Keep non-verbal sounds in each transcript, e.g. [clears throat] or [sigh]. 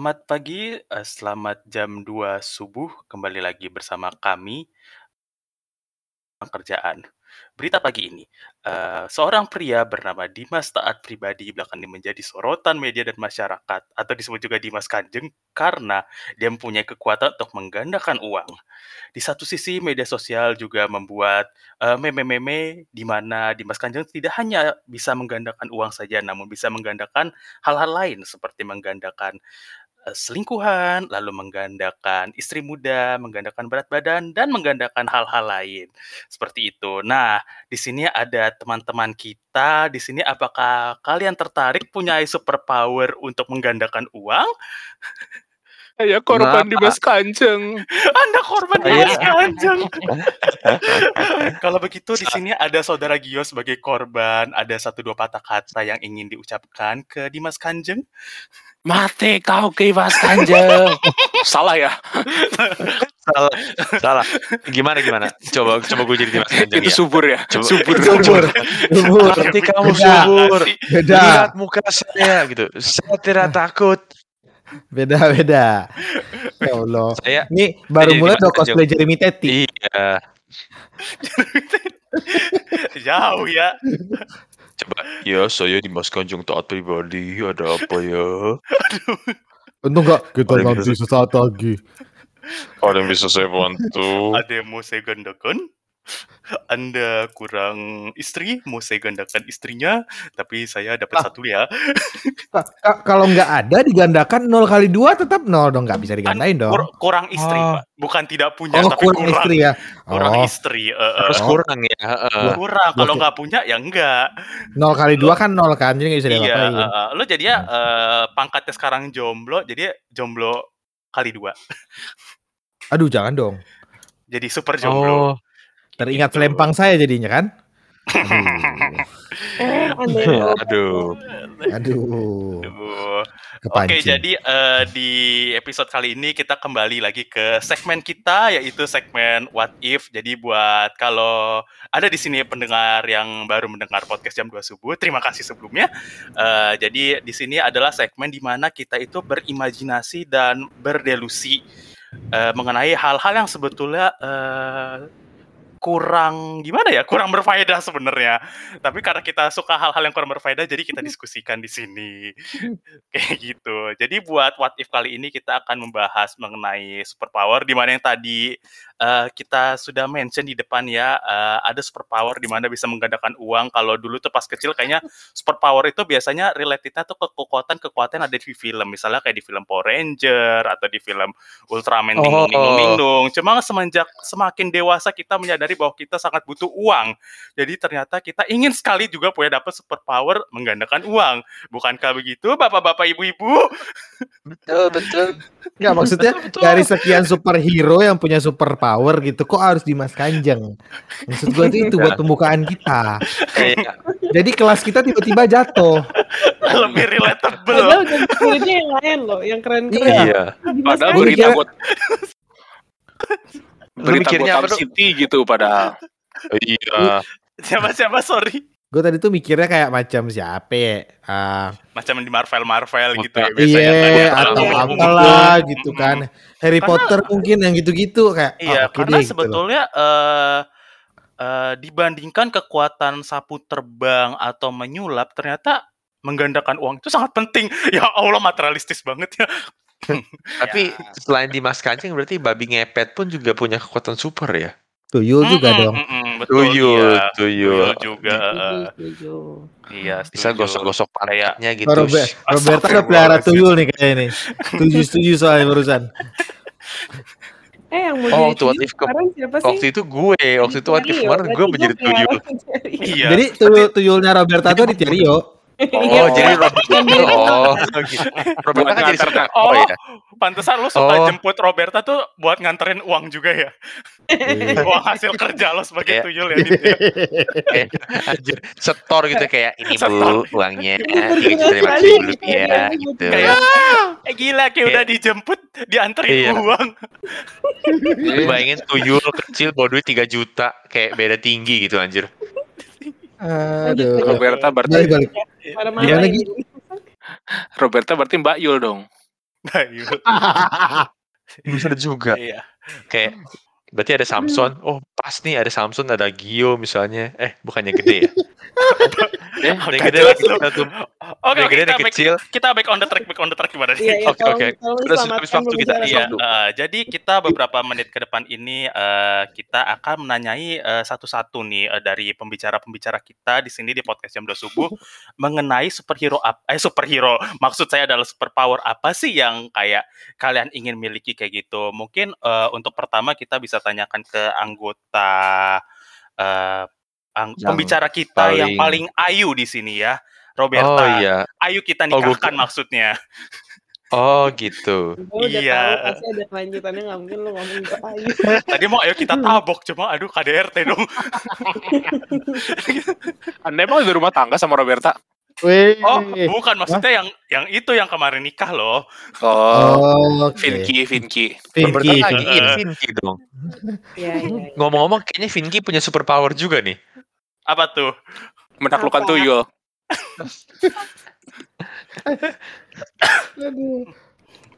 Selamat pagi, eee, selamat jam 2 subuh, kembali lagi bersama kami Pekerjaan. Berita pagi ini, eee, seorang pria bernama Dimas Taat Pribadi belakangan menjadi sorotan media dan masyarakat atau disebut juga Dimas Kanjeng karena dia mempunyai kekuatan untuk menggandakan uang. Di satu sisi media sosial juga membuat, eee, meme-meme di mana Dimas Kanjeng tidak hanya bisa menggandakan uang saja, namun bisa menggandakan hal-hal lain seperti menggandakan Eee, selingkuhan, lalu menggandakan istri muda, menggandakan berat badan, dan menggandakan hal-hal lain, seperti itu. Nah, di sini ada teman-teman kita, di sini apakah kalian tertarik punya super power untuk menggandakan uang? Saya korban Kenapa? Dimas Kanjeng. Anda korban Saya Dimas Kanjeng. [laughs] Kalau begitu di sini ada saudara Gio sebagai korban, ada satu dua patah kata yang ingin diucapkan ke Dimas Kanjeng? Mati kau Dimas Kanjeng. Salah ya? salah salah gimana gimana coba coba gue jadi Dimas Kanjeng Itu ya subur ya? Coba- Subur. Subur. Subur. Berarti kamu Beda. subur Beda. lihat muka saya gitu saya tidak takut Beda beda. Ya Allah. saya Ini baru mulai udah cosplay Jeremy Teti. iya [laughs] Jauh ya. Coba ya saya Dimas Kanjeng taat pribadi ada apa ya Untung gak kita nanti bisa- sesaat lagi. ada yang bisa saya bantu Ada yang mau saya gandakan? Anda kurang istri, mau saya gandakan istrinya, tapi saya dapat Ah. satu ya. Ka- ka- Kalau nggak ada digandakan 0 kali 2 tetap 0 dong nggak bisa digandain dong. Kur- kurang istri, Oh. Pak. Bukan tidak punya, Oh tapi kurang kurang. istri ya. Kurang Oh istri. eh, eh. harus Oh. kurang ya heeh. Kurang. Kalau nggak punya, ya enggak. 0 kali 2 kan 0 kan jadi nggak bisa Iya. diapain. eh, eh. Lo jadi ya eh, pangkatnya sekarang jomblo, jadi jomblo kali dua. Aduh jangan dong. Jadi super jomblo. oh Teringat Gitu. selempang saya jadinya kan. Aduh. [laughs] aduh Aduh. Aduh. Oke, jadi eh, di episode kali ini kita kembali lagi ke segmen kita yaitu segmen What If. Jadi buat kalau ada di sini pendengar yang baru mendengar podcast jam 2 subuh, terima kasih sebelumnya. Eh, jadi di sini adalah segmen di mana kita itu berimajinasi dan berdelusi eh, mengenai hal-hal yang sebetulnya eh, kurang gimana ya kurang berfaedah sebenarnya. Tapi karena kita suka hal-hal yang kurang berfaedah jadi kita diskusikan di sini. [laughs] Kayak gitu. Jadi buat what if kali ini kita akan membahas mengenai superpower di mana yang tadi eh, kita sudah mention di depan ya eh, ada superpower di mana bisa menggandakan uang. Kalau dulu tuh pas kecil kayaknya [laughs] superpower itu biasanya relatednya tuh ke kekuatan-kekuatan ada di film. Misalnya kayak di film Power Ranger atau di film Ultraman Oh. Cuma semenjak semakin dewasa kita menyadari bahwa kita sangat butuh uang. Jadi ternyata kita ingin sekali juga punya dapat superpower menggandakan uang. Bukankah begitu Bapak-bapak Ibu-ibu? betul betul Nggak maksudnya dari sekian superhero yang punya superpower gitu kok harus Dimas Kanjeng. Maksud gue itu, itu buat pembukaan kita. kayak Jadi kelas kita tiba-tiba jatuh. Lebih relatable. Padahal spiritnya yang lain loh, yang keren-keren. iya Dimas Padahal berita buat berita tuh? City gitu padahal. iya Siapa-siapa sorry. Gue tadi tuh mikirnya kayak macam siapa ya? Ah, Macam di Marvel-Marvel gitu ya iya, biasanya. kan. atau Kalau- apalah gitu Mm-mm. kan. Harry Karena- Potter mungkin yang gitu-gitu kayak Iya, ah, oke karena deh, gitu sebetulnya eh eh, dibandingkan kekuatan sapu terbang atau menyulap, ternyata menggandakan uang itu sangat penting. [laughs] Ya Allah, materialistis banget ya. tapi [laughs] selain Dimas Kanjeng berarti babi ngepet pun juga punya kekuatan super ya tuyul juga Mm-mm, dong. mm-mm, betul, tuyul iya. tuyul Tuyul juga. Setuju, eh, setuju. iya, bisa setuju. gosok-gosok pantatnya gitu Oh, Robert, Roberta udah pelihara tuyul nih kayaknya nih. Setuju-setuju soalnya barusan. [laughs] Eh yang mau Oh, jadi waktu tuyul if ke- sekarang siapa sih? waktu itu gue waktu itu waktu Rio, kemarin gue menjadi tuyul Rio. [laughs] Iya. Jadi tuyul tuyulnya Roberta tuh di Rio. Oh jadi Robert Yang [laughs] dia oh gitu. Robert Buat kan jadi super Oh, oh ya pantesan lu suka Oh. jemput Roberta tuh buat nganterin uang juga ya? Iya. [laughs] uang hasil kerja lo sebagai tuyul ya? Ya? [laughs] anjir setor gitu kayak ini Setor. bu uangnya Berterima gitu terima kasih. dulu ya gitu Kayak, eh gila kayak udah dijemput, dianterin Iya. uang. Lu bayangin tuyul kecil bawa duit 3 juta kayak beda tinggi gitu anjir Aduh. Roberta berarti Balik balik. Pada mana lagi? ini? Roberta berarti Mbak Yul dong. Nah, iya. Bener juga. Iya. Kayak berarti ada Samson. Oh, pas nih ada Samson, ada Gio misalnya. Eh, bukan yang gede ya? [laughs] eh, yang Nggak gede lagi tuh. Oke, Yang oke, gede kita ada back, kecil. kita back on the track, back on the track gimana Iya, nih? iya, Oke, oke. Terus habis waktu kita- Iya, waktu. eh, jadi kita beberapa menit ke depan ini eh, kita akan menanyai eh, satu-satu nih dari pembicara-pembicara kita di sini di podcast jam 2 subuh [laughs] mengenai superhero apa eh superhero maksud saya adalah superpower apa sih yang kayak kalian ingin miliki kayak gitu. Mungkin eh, untuk pertama kita bisa tanyakan ke anggota eh, ang- Yang pembicara kita yang paling- paling ayu di sini ya. Oh Roberta, iya. ayo kita Oh, nikahkan maksudnya. Oh gitu. Gue udah Iya. tahu pasti ada kelanjutannya nggak mungkin lu ngomong ke Ayu. [laughs] Tadi mau ayo kita tabok cuma aduh KDRT dong. [laughs] [laughs] Anda emang di rumah tangga sama Roberta? Wih. Oh, bukan maksudnya yang yang itu yang kemarin nikah loh. Oh, Oh, oke. Vinky, Vinky. Lagi Vinky. in Vinky dong. Iya, iya. iya. Ngomong-ngomong kayaknya Vinky punya superpower juga nih. Apa tuh? Menaklukkan tuyul. [laughs]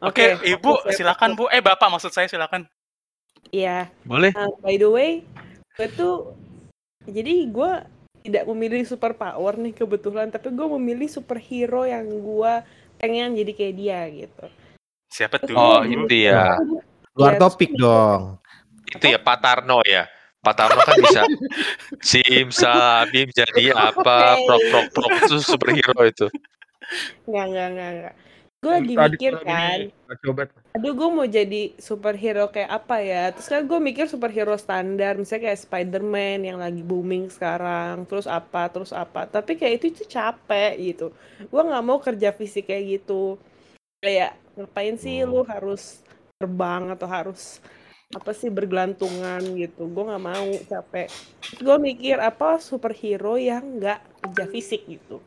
Oke, Ibu silakan Bu. Eh, Bapak maksud saya silakan. Iya. Boleh? Nah, by the way, gue tuh jadi gue tidak memilih superpower nih kebetulan, tapi gue memilih superhero yang gue pengen jadi kayak dia gitu. Siapa tuh? Oh, itu ya. Luar topik dong. Itu ya Pak Tarno ya. Pak Tarno kan bisa [laughs] simsalabim jadi apa Oke. prok prok prok itu superhero itu. Nggak, nggak, nggak, nggak. Gue lagi mikir kan, Coba. Aduh gue mau jadi superhero kayak apa ya? Terus kan gue mikir superhero standar misalnya kayak Spider-Man yang lagi booming sekarang terus apa terus apa. Tapi kayak itu itu capek gitu. Gue nggak mau kerja fisik kayak gitu. Kayak ngapain sih lu harus terbang atau harus apa sih bergelantungan gitu? Gue nggak mau capek. Gue mikir apa superhero yang nggak kerja fisik gitu?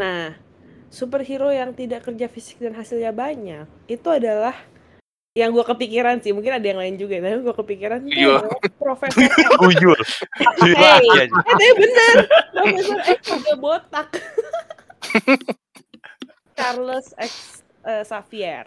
Nah superhero yang tidak kerja fisik dan hasilnya banyak itu adalah yang gue kepikiran sih mungkin ada yang lain juga tapi gue kepikiran itu [laughs] Iya. adalah Profesor X. Tuyul Hey. aja. eh tapi bener Profesor X juga botak [laughs] Charles X eh, Xavier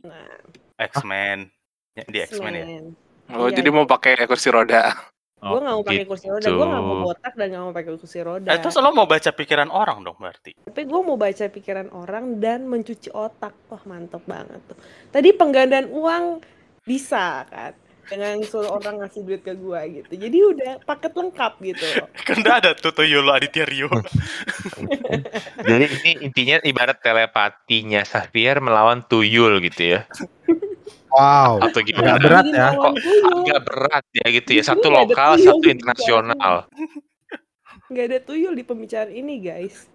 nah X-Men. Ya, di X-Men ya. X-Men. Oh, Iya. jadi mau pakai kursi roda. Gue nggak mau pakai kursi roda. Gue nggak mau botak dan nggak mau pakai kursi roda. Eh, terus lo mau baca pikiran orang dong berarti. tapi gue mau baca pikiran orang dan mencuci otak. Wah mantep banget tuh. Tadi penggandaan uang bisa kan? Dengan suruh orang ngasih duit ke gue gitu. Jadi udah paket lengkap gitu. [laughs] Kan udah ada tuh Tuyul Aditya Rio. [laughs] Jadi ini intinya ibarat telepatinya Xavier melawan tuyul gitu ya. [laughs] Wow. Atau Agak gimana? berat Jadi ya. tuyul. Agak berat ya gitu ya. Satu lokal, satu internasional. nggak ada tuyul di pembicaraan ini guys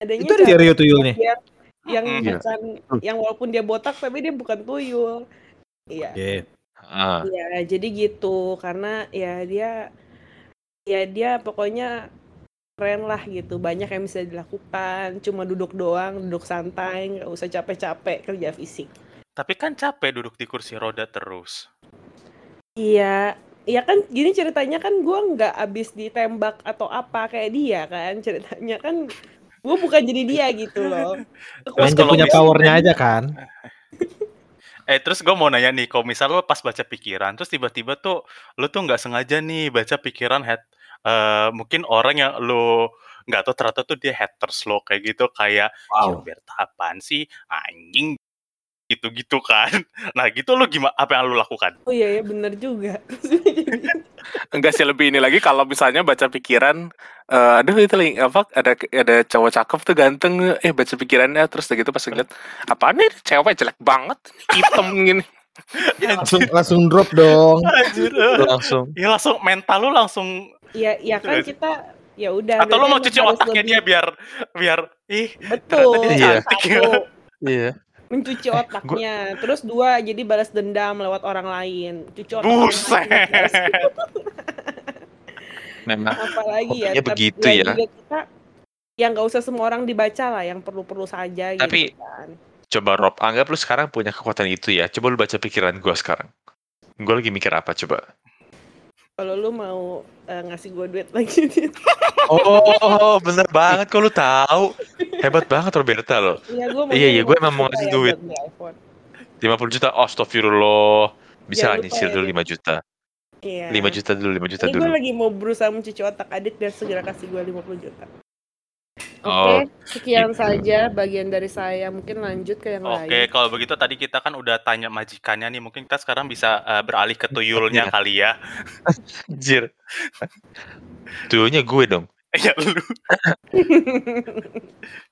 adanya Itu ada cara Rio tuyulnya. dia- yang Mm. Iya. bukan yang walaupun dia botak tapi dia bukan tuyul iya Oke. Ah. Ya, jadi gitu karena ya dia ya dia pokoknya keren lah gitu. Banyak yang bisa dilakukan, cuma duduk doang, duduk santai, nggak usah capek-capek kerja fisik. Tapi kan capek duduk di kursi roda terus. Iya, iya kan gini ceritanya kan gua nggak abis ditembak atau apa kayak dia kan ceritanya kan gue bukan jadi dia gitu loh. Terus kalau punya powernya aja kan. [laughs] Eh terus gue mau nanya nih, kalau misal lo pas baca pikiran, terus tiba-tiba tuh lo tuh nggak sengaja nih baca pikiran head, eh mungkin orang yang lo nggak tahu ternyata tuh dia haters lo kayak gitu kayak Wow. Gilbert apaan sih anjing gitu-gitu kan. [laughs] Nah gitu lo gimana? Apa yang lo lakukan? Oh iya ya bener juga. [laughs] Enggak sih lebih ini lagi kalau misalnya baca pikiran eh aduh itu lagi apa ada ada cowok cakep tuh ganteng eh baca pikirannya terus gitu pas ngeliat apaan nih cewek jelek banget hitam gini [laughs] Langsung langsung drop dong. Anjir. Langsung. Ya langsung mental lo langsung Iya, iya kan Gitu. kita ya udah. atau lo berarti mau cuci otaknya lebih- dia biar biar ih Betul. Iya. cantik. Satu, Iya. Mencuci otaknya. Terus dua, jadi balas dendam lewat orang lain. Cuci otak buset. [laughs] Memang Apalagi ya. Tapi begitu ya. juga kita yang nggak usah semua orang dibaca lah, yang perlu-perlu saja Tapi- gitu kan. coba Rob, anggap lu sekarang punya kekuatan itu ya. Coba lu baca pikiran gua sekarang. Gua lagi mikir apa coba? Kalau lu mau eh, ngasih gue duit lagi, Oh, bener banget kok lu tahu. [laughs] Hebat banget Roberta lo. Iya, gue mau. Iya, iya, gue emang mau ngasih duit. iPhone. 50 juta, astagfirullah. Bisa lupa nyicil ya, dulu. 5 juta. Iya. 5 juta dulu, 5 juta Ini gue dulu. lagi mau berusaha mencuci otak Adit dan segera kasih gue 50 juta. Oke, Oh, sekian saja bagian dari saya. Mungkin lanjut ke yang Oke, lain. kalau begitu tadi kita kan udah tanya majikannya nih, mungkin kita sekarang bisa eh, beralih ke tuyulnya [laughs] Iya. kali ya. Anjir. Tuyulnya gue dong. Ya lu. [laughs]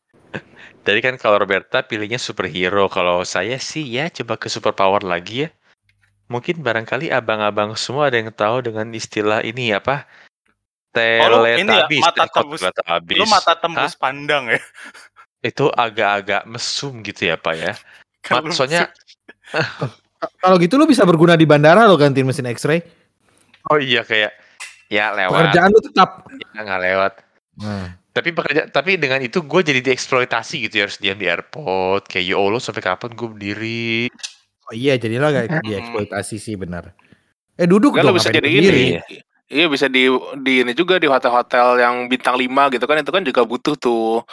Tadi kan kalau Roberta pilihnya superhero, kalau saya sih ya coba ke superpower lagi ya. Mungkin barangkali abang-abang semua ada yang tahu dengan istilah ini apa? Oh, lu ini ya, Teletabis. mata Eh, tembus- teletabis? Lu mata tembus pandang ya. Itu agak-agak mesum gitu ya Pak ya. [laughs] Soalnya [laughs] Kalau gitu lu bisa berguna di bandara lo gantiin mesin X-ray. oh iya kayak ya lewat Pekerjaan lu tetap. ya nggak lewat. Nah, Tapi pekerja tapi dengan itu gue jadi dieksploitasi gitu ya harus diam di airport kayak ya Allah sampai kapan gue berdiri. oh iya jadi lo gak dieksploitasi sih benar. Eh duduk Kan lo dong bisa ngapain jadi berdiri? ini. Iya bisa di di ini juga di hotel-hotel yang bintang 5 gitu kan itu kan juga butuh tuh.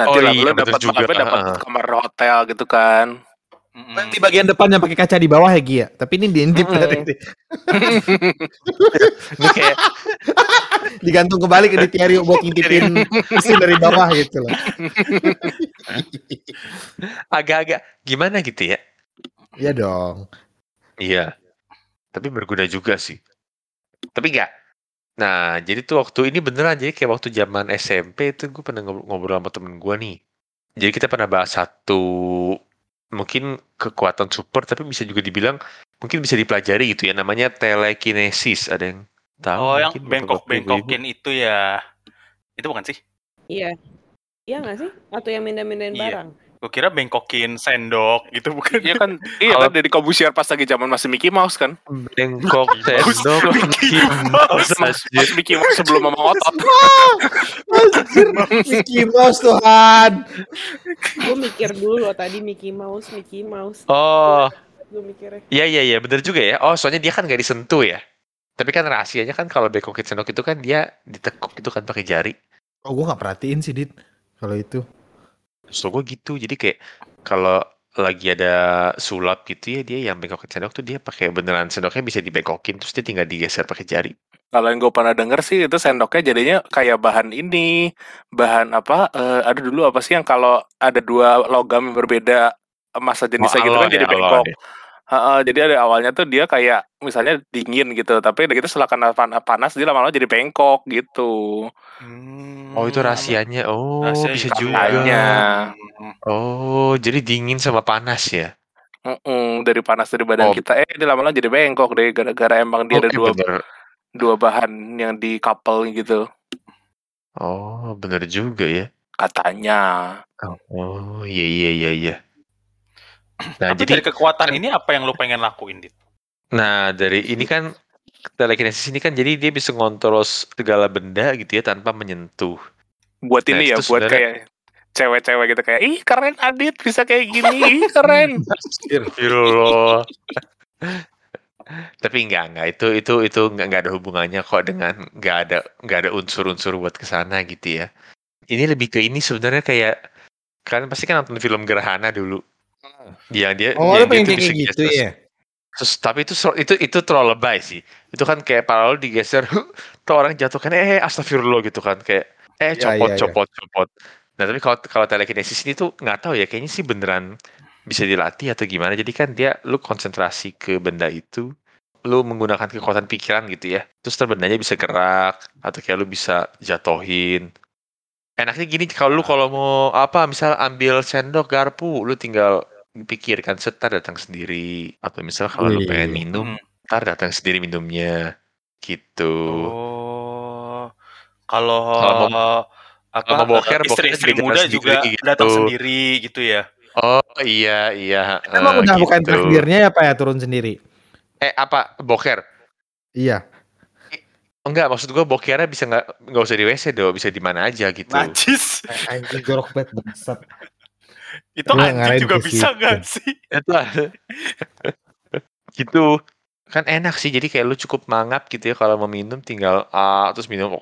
Nanti Oh lah iya, lo dapat dapat kamar hotel gitu kan. Mm-mm. Di bagian depan yang pakai kaca di bawah ya Gia. Tapi ini diintip Mm-mm. dari [laughs] Ini kayak [laughs] digantung kembali ke Ditiario buat ngintipin [laughs] mesin dari bawah gitu loh. agak-agak gimana gitu ya. Iya dong. Iya. Tapi berguna juga sih. Tapi enggak. Nah, jadi tuh waktu ini beneran jadi kayak waktu zaman SMP itu gue pernah ngobrol, ngobrol sama temen gue nih. Jadi kita pernah bahas satu mungkin kekuatan super tapi bisa juga dibilang mungkin bisa dipelajari gitu ya namanya telekinesis. Ada yang tahu? Oh, yang ibu-ibu? bengkok-bengkokin itu ya. Itu bukan sih? Iya. Iya nggak sih? Atau yang mindahin-mindahin Iya. barang? Gue kira bengkokin sendok gitu bukan? Iya kan, iya Kalau- kan dari Kobusier pas lagi zaman masih Mickey Mouse kan. Bengkok sendok Mickey Mickey Mouse. Anjir. Mickey Mouse sebelum ngomong otot. Anjir, Mickey Mouse Tuhan. Gue mikir dulu loh tadi Mickey Mouse, Mickey Mouse. Oh, Gue mikirnya. iya iya iya bener juga ya. Oh, soalnya dia kan nggak disentuh ya. Tapi kan rahasianya kan kalau bengkokin sendok itu kan dia ditekuk itu kan pakai jari. Oh gue gak perhatiin sih Dit. Kalau itu. So gue gitu. Jadi kayak kalau lagi ada sulap gitu ya dia yang bengkokin sendok tuh dia pakai beneran sendoknya bisa dibengkokin terus dia tinggal digeser pakai jari. Kalau yang gue pernah denger sih itu sendoknya jadinya kayak bahan ini, bahan apa? eh, ada dulu apa sih yang kalau ada dua logam yang berbeda masa jenisnya gitu kan jadi ya, alon bengkok. ya. Heeh, jadi ada awalnya tuh dia kayak misalnya dingin gitu, tapi udah gitu setelah kena pan- panas dia lama-lama jadi bengkok gitu. Hmm. Oh itu rahasianya. Oh Rahasia bisa juga. Hmm. Oh jadi dingin sama panas ya. Mm-mm, dari panas dari badan Oh. kita, eh dia lama-lama jadi bengkok deh gara-gara emang dia ada Oke, dua bener. dua bahan yang di couple gitu Oh bener juga ya. katanya. Oh iya iya iya iya. Nah Tapi jadi dari kekuatan ini apa yang lu pengen lakuin, Dit? Nah, dari ini kan telekinesis ini kan jadi dia bisa ngontrol segala benda gitu ya tanpa menyentuh. Buat Nah, ini ya, itu buat kayak cewek-cewek gitu kayak ih keren Adit bisa kayak gini, ih [laughs] keren. Tapi enggak enggak itu itu itu enggak enggak ada hubungannya kok dengan enggak ada enggak ada unsur-unsur buat ke sana gitu ya. Ini lebih ke ini sebenarnya kayak kalian pasti kan nonton film Gerhana dulu. Yang dia Oh yang pengen dia tuh kayak bisa gitu ya? Terus tapi itu itu itu terlalu lebay sih. Itu kan kayak paralel digeser, [laughs] tuh orang jatuh kan eh astagfirullah gitu kan kayak eh Iya, copot iya, iya. copot copot. Nah tapi kalau kalau telekinesis ini tuh nggak tahu ya kayaknya sih beneran bisa dilatih atau gimana. Jadi kan dia lu konsentrasi ke benda itu, lu menggunakan kekuatan pikiran gitu ya. Terus ntar bendanya bisa gerak atau kayak lu bisa jatohin. Enaknya gini kalau lu kalau mau apa misal ambil sendok garpu, lu tinggal pikirkan setar datang sendiri atau misal kalau lu Wih. pengen minum ntar datang sendiri minumnya gitu Oh. Kalau Kalau apa kalau mau boker, eh, istri-istri muda juga sendiri gitu. datang sendiri gitu ya. oh iya iya Emang eh, udah bukan gitu. takdirnya ya Pak ya turun sendiri? eh apa boker Iya. enggak maksud gua bokernya bisa nggak nggak usah di WC dong bisa di mana aja gitu Najis. Eh, Anjing jorok banget bangsat. Itu Gua anjing juga bisa nggak sih? itu ada. gitu kan enak sih jadi kayak lu cukup mangap gitu ya kalau mau minum tinggal ah terus minum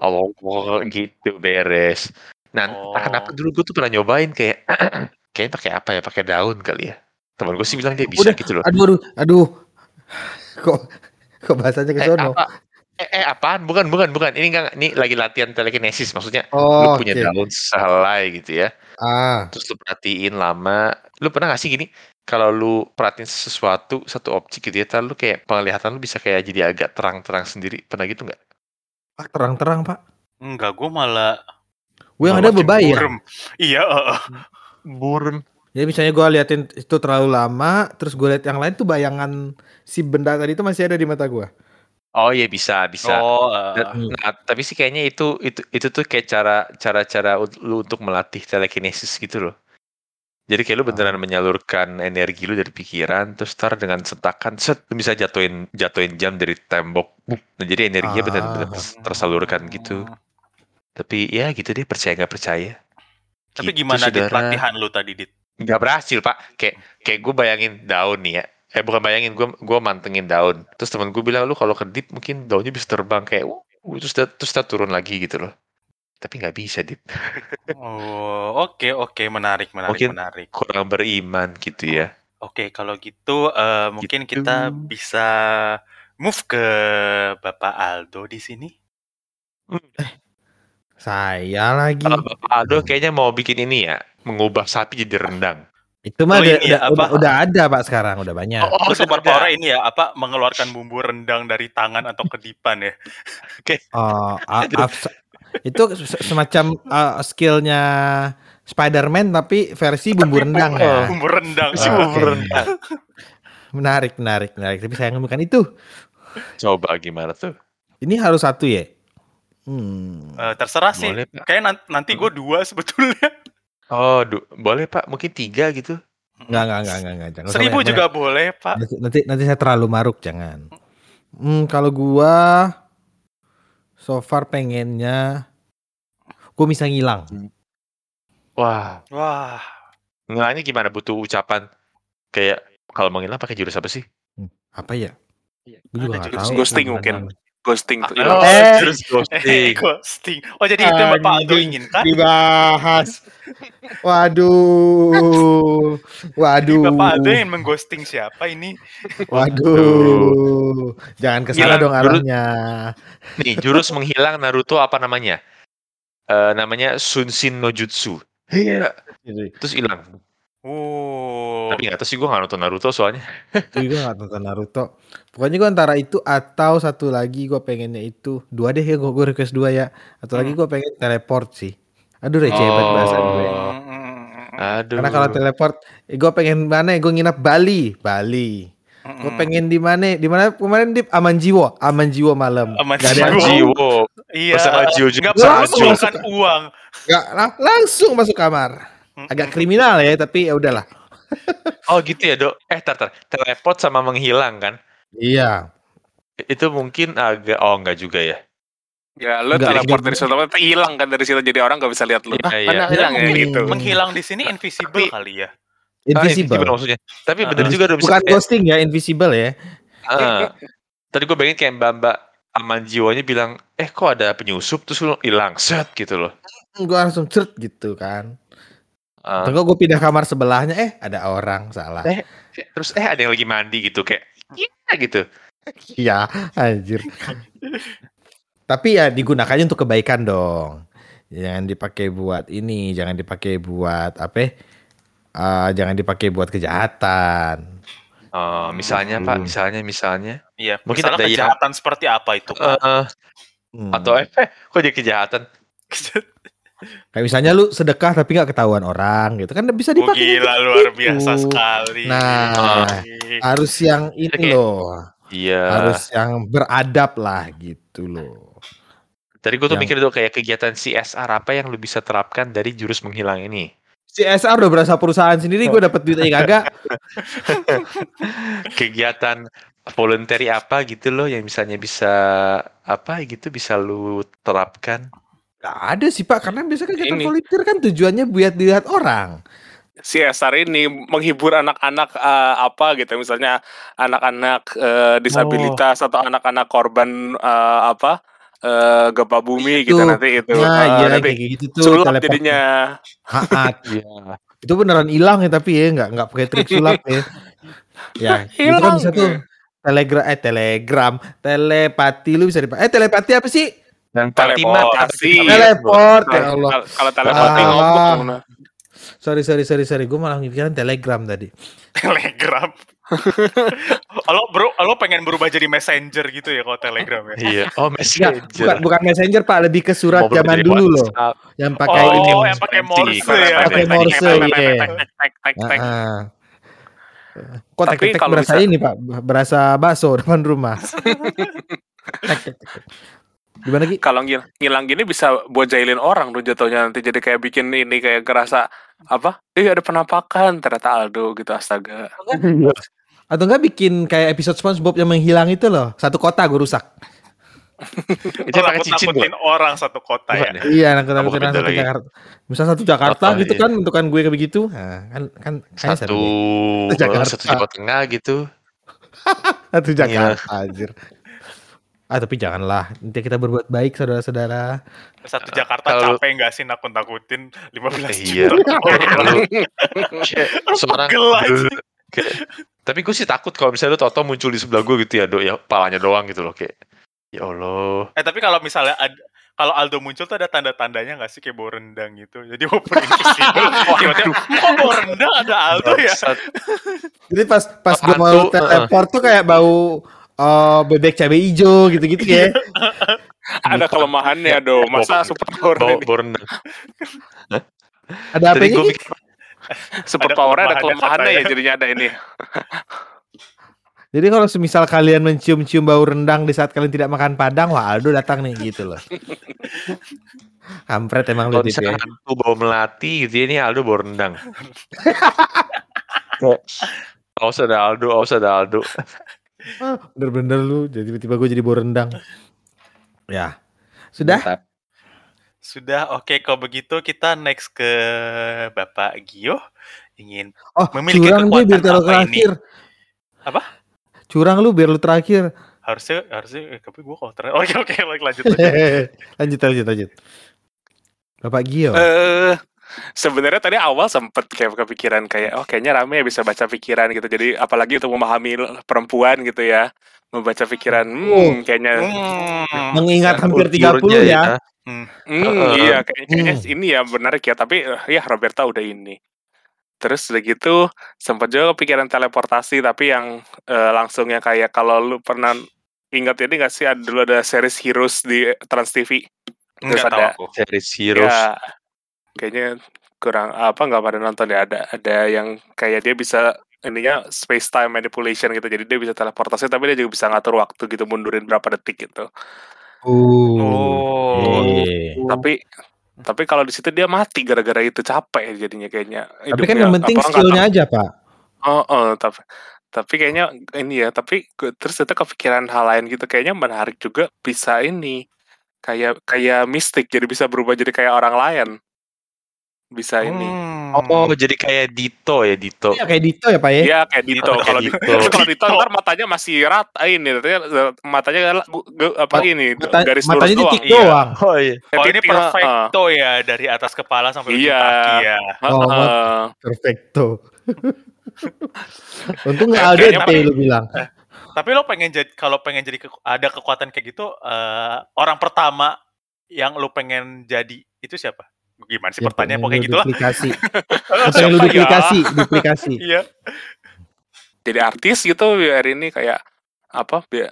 Allah gitu beres nah Oh. kenapa dulu gue tuh pernah nyobain kayak [clears throat] kayaknya pakai apa ya? Pakai daun kali ya. Temen gue sih bilang dia bisa Udah, gitu loh. Aduh, aduh, aduh. Kok kok bahasanya ke Eh, sono? apa? Eh, eh, apaan? Bukan, bukan, bukan. Ini enggak, ini lagi latihan telekinesis. Maksudnya, lu Oh, punya oke. daun sehelai gitu ya. Ah, Terus lu perhatiin lama. Lu pernah gak sih gini? Kalau lu perhatiin sesuatu, satu objek gitu ya, ntar lu kayak penglihatan lu bisa kayak jadi agak terang-terang sendiri. Pernah gitu nggak? Pak, terang-terang, Pak. Enggak, gue malah Gue yang ada bebayang. burem. Iya, heeh. Burem. Jadi misalnya gue liatin itu terlalu lama, terus gue liat yang lain tuh bayangan si benda tadi itu masih ada di mata gue. Oh iya bisa, bisa. Oh, Nah, eh, nah, tapi sih kayaknya itu itu itu tuh kayak cara cara cara lu untuk melatih telekinesis gitu loh. Jadi kayak lu beneran menyalurkan energi lu dari pikiran, terus ntar dengan sentakan, set, lu bisa jatuhin jatuhin jam dari tembok. Nah, jadi energinya benar-benar Ah. ter- tersalurkan gitu. Tapi ya gitu deh, percaya nggak percaya. Tapi Gitu, gimana di saudara. latihan lu tadi, Dit? Nggak berhasil pak. Kayak kayak gue bayangin daun nih ya. Eh bukan bayangin, gue gue mantengin daun. Terus temen gue bilang lu kalau kedip mungkin daunnya bisa terbang kayak, uh, terus dia- terus dia turun lagi gitu loh. Tapi nggak bisa, Dit. Oh, oke oke, menarik menarik Mungkin- menarik. Kurang beriman gitu ya. Oke, kalau gitu eh, mungkin Gitu. kita bisa move ke Bapak Aldo di sini. Saya lagi. Kalau Bapak Aldo kayaknya mau bikin ini ya, mengubah sapi jadi rendang. Itu mah Oh, udah, ya, udah, apa? udah, ada Pak sekarang, udah banyak. Oh, udah super power ini ya, apa mengeluarkan bumbu rendang dari tangan atau kedipan ya? [laughs] Oh, a- [laughs] a- itu se- semacam uh, skillnya Spider-Man tapi versi bumbu rendang ya. Bumbu rendang. Ah, bumbu oke. rendang. [laughs] Menarik, menarik, menarik. Tapi sayangnya bukan itu. Coba gimana tuh? Ini harus satu ya. Hmm. Eh, terserah sih. Boleh Pak. Kayak nan- nanti gue dua sebetulnya. Oh, du- boleh Pak, mungkin tiga gitu. Enggak, enggak, enggak, enggak, enggak. Jangan Seribu juga boleh, Pak. Nanti, nanti nanti saya terlalu maruk jangan. Hmm, kalau gua so far pengennya gua bisa ngilang. Wah, Wah, ngilangnya gimana? Butuh ucapan kayak kalau menghilang pakai jurus apa sih? Apa ya? Iya, Gua juga tahu. ghosting mungkin. Ghosting tuh. Oh, Eh. jurus eh, ghosting. [laughs] ghosting. Oh, jadi itu yang Bapak Aldo inginkan? Dibahas. Waduh. Waduh. Bapak Aldo yang mengghosting siapa ini? Waduh. Jangan ke sana Hilang dong arahnya. Nih, jurus menghilang Naruto apa namanya? Eh namanya Sunshin no Jutsu. Iya. Terus hilang. Oh, Tapi nggak tahu sih gue nggak nonton Naruto soalnya. Gue juga gak nonton Naruto. Pokoknya gue antara itu atau satu lagi gue pengennya itu dua deh ya gue gue request dua ya. Atau lagi gue pengen teleport sih. Aduh receh banget bahasa gue. Oh. Aduh. Karena kalau teleport, eh, gue pengen mana? Gue nginap Bali, Bali. Gue pengen di mana? Di mana kemarin di Aman Jiwo, Aman Jiwo malam. Aman Gak Jiwo. Jiwo. Iya. Bersama Jiwo juga. Perlu Langsung mengeluarkan uang. Gak, lang- langsung masuk kamar. Agak kriminal ya, tapi ya udahlah. [laughs] Oh gitu ya dok. Eh tar, tar. Teleport sama menghilang kan? Iya. Itu mungkin agak oh enggak juga ya. Ya lu Nggak, teleport dari situ tapi hilang kan dari situ jadi orang gak bisa lihat lu. Iya, mana hilang ya Hmm. gitu. Menghilang di sini invisible kali ya. Ah, Invisible. maksudnya. Tapi Ah, bener juga dong. Bukan ghosting ya, invisible ya. Ah. Tadi gue pengen kayak mbak mbak aman jiwanya bilang, eh kok ada penyusup terus lu hilang set gitu loh. Gue langsung cert gitu kan. Ah. Atau gue pindah kamar sebelahnya, eh ada orang salah. Eh. terus eh ada yang lagi mandi gitu kayak, iya gitu. Iya, anjir. Tapi ya digunakannya untuk kebaikan dong. Jangan dipakai buat ini, jangan dipakai buat apa? Eh, jangan dipakai buat kejahatan. Oh, misalnya pak, Hmm. misalnya misalnya, Iya. Mungkin Misalnya ada yang- kejahatan seperti apa itu, Pak? eh, Hmm. atau eh kok jadi kejahatan? [laughs] Kayak misalnya lu sedekah tapi nggak ketahuan orang gitu kan bisa Oh, dipakai. gila untuk luar biasa sekali. Nah, harus yang ini Oke. loh, Iya. harus yang beradab lah gitu loh. Tadi gue tuh yang- mikir tuh kayak kegiatan CSR apa yang lu bisa terapkan dari jurus menghilang ini. CSR udah berasa perusahaan sendiri, gue dapet duit aja kagak. [laughs] kegiatan voluntary apa gitu loh yang misalnya bisa apa gitu bisa lu terapkan. Gak ada sih pak, karena biasanya kegiatan Ini. volunteer kan tujuannya buat dilihat orang. CSR ini menghibur anak-anak eh, apa gitu misalnya anak-anak eh, disabilitas atau anak-anak korban eh, apa eh, gempa bumi gitu Itu. nanti itu Nah, Eh, iya nanti kayak gitu tuh. sulap teleport. jadinya Haat. [laughs] Iya. Itu beneran hilang ya tapi ya nggak nggak pakai trik sulap ya. Ya, [laughs] itu kan Hilang. bisa tuh telegram eh telegram, telepati lu bisa dipakai. Eh telepati apa sih? Dan Teleportasi. Teleport ya Kalau- Allah. Kalau telepati Ah. ngomong. Sorry sorry sorry sorry, gue malah mikirin telegram tadi. [laughs] Telegram. [laughs] Lo bro, lo pengen berubah jadi messenger gitu ya kalau Telegram ya? Iya. Oh, messenger. bukan, bukan messenger pak, lebih ke surat Mau zaman dulu loh, yang pakai oh, ini. yang pakai Morse ya. Pakai Morse, iya. Tek, tek, tek. Kok Tapi tek-tek kalau berasa bisa- ini pak, berasa bakso [laughs] depan rumah. Gimana Ki? Kalau ngil- ngilang gini bisa buat jahilin orang tuh jatuhnya nanti jadi kayak bikin ini kayak kerasa apa? Eh ada penampakan ternyata Aldo gitu astaga. Atau enggak bikin kayak episode SpongeBob yang menghilang itu loh, satu kota gue rusak. [laughs] Itu pakai cincin nakutin orang satu kota ya. Ya? Iya, nak Apa satu beda satu? Jakarta. Misal satu Jakarta Oh, gitu iya. kan, bentukan gue kayak begitu. Nah, kan kan kayaknya [laughs] Satu. Jakarta. satu Jawa Tengah gitu. [laughs] Satu Iya. Jakarta anjir. Ah tapi janganlah, nanti kita berbuat baik saudara-saudara. Satu Jakarta Kalau- capek nggak sih nakut-nakutin 15 Iya. juta orang. Kayak seorang tapi gue sih takut kalau misalnya lu tau muncul di sebelah gue gitu ya, do ya palanya doang gitu loh kayak. Ya Allah. Eh tapi kalau misalnya ada kalau Aldo muncul tuh ada tanda-tandanya nggak sih kayak bau rendang gitu. Jadi walaupun invisible, tiba-tiba kok bau rendang ada Aldo ya? Jadi pas pas gue mau teleport tuh kayak bau eh, bebek cabai hijau gitu-gitu ya. Ada kelemahannya do. Masa Bau- super power Bau, ini? rendang. Ada apa gue ini? mikir, Super ada powernya ada kelemahannya ya katanya. jadinya ada ini. Jadi kalau semisal kalian mencium-cium bau rendang di saat kalian tidak makan padang, wah Aldo datang nih gitu loh. Kampret emang lu kalau Dit, ya. bau melati gitu ya, ini Aldo bau rendang. Awas ada Aldo, awas ada Aldo. Bener-bener lu, jadi tiba-tiba gue jadi bau rendang. Ya, sudah. Mantap. Sudah oke kalau begitu kita next ke Bapak Gio ingin Oh, Memiliki curang biar kekuatan taruh apa ini? terakhir. Apa? Curang lu biar lu terakhir. harusnya harusnya eh, tapi gue kalau terakhir [laughs] oke oke lanjut aja. [laughs] lanjut, lanjut, lanjut. Bapak Gio. Eh sebenarnya tadi awal sempet kayak kepikiran kayak oh kayaknya rame ya bisa baca pikiran gitu. Jadi apalagi untuk memahami perempuan gitu ya. Membaca pikiran hmm kayaknya Hmm. Mengingat hampir Ulurnya 30 ya. Hmm, Heeh. iya kayaknya, kayaknya Hmm. ini ya menarik ya tapi eh, ya Roberta udah ini. Terus udah gitu sempat juga kepikiran teleportasi tapi yang eh, langsung yang kayak kalau lu pernah ingat ini gak sih ada dulu ada series Heroes di Trans TV. Nggak Terus tahu ada- aku. Series Heroes. Ya kayaknya kurang apa nggak pada nonton ya ada ada yang kayak dia bisa ininya space time manipulation gitu jadi dia bisa teleportasi tapi dia juga bisa ngatur waktu gitu mundurin berapa detik gitu. Oh. Iya. Tapi tapi kalau di situ dia mati gara-gara itu capek jadinya kayaknya. Tapi kan yang penting skillnya aja, Pak. Oh, oh, tapi tapi kayaknya ini ya, tapi terus itu kepikiran hal lain gitu kayaknya menarik juga bisa ini kayak kayak mistik jadi bisa berubah jadi kayak orang lain. Bisa ini. Hmm. Oh, jadi kayak Dito ya, Dito. Iya kayak Dito ya, Pak ya. Iya kayak Dito Kayak kalau di, Dito. [laughs] kalau Dito ntar matanya masih rata ini katanya matanya apa Oh, ini Mata- garis lurus matanya doang. titik iya. doang. Oh iya. Eh, Oh ini perfecto ya dari atas kepala sampai ujung Iya. kaki ya. Oh, Heeh. Perfecto. [laughs] Untung nggak Eh, ada deh lu bilang. Tapi lo pengen jadi kalau pengen jadi keku- ada kekuatan kayak gitu eh, orang pertama yang lo pengen jadi itu siapa? Gimana sih Ya, pertanyaan pokoknya lu gitu lah. Duplikasi. Siapa [laughs] Pengen lu ya? duplikasi, [laughs] duplikasi. Iya. Jadi artis gitu biar ini kayak apa biar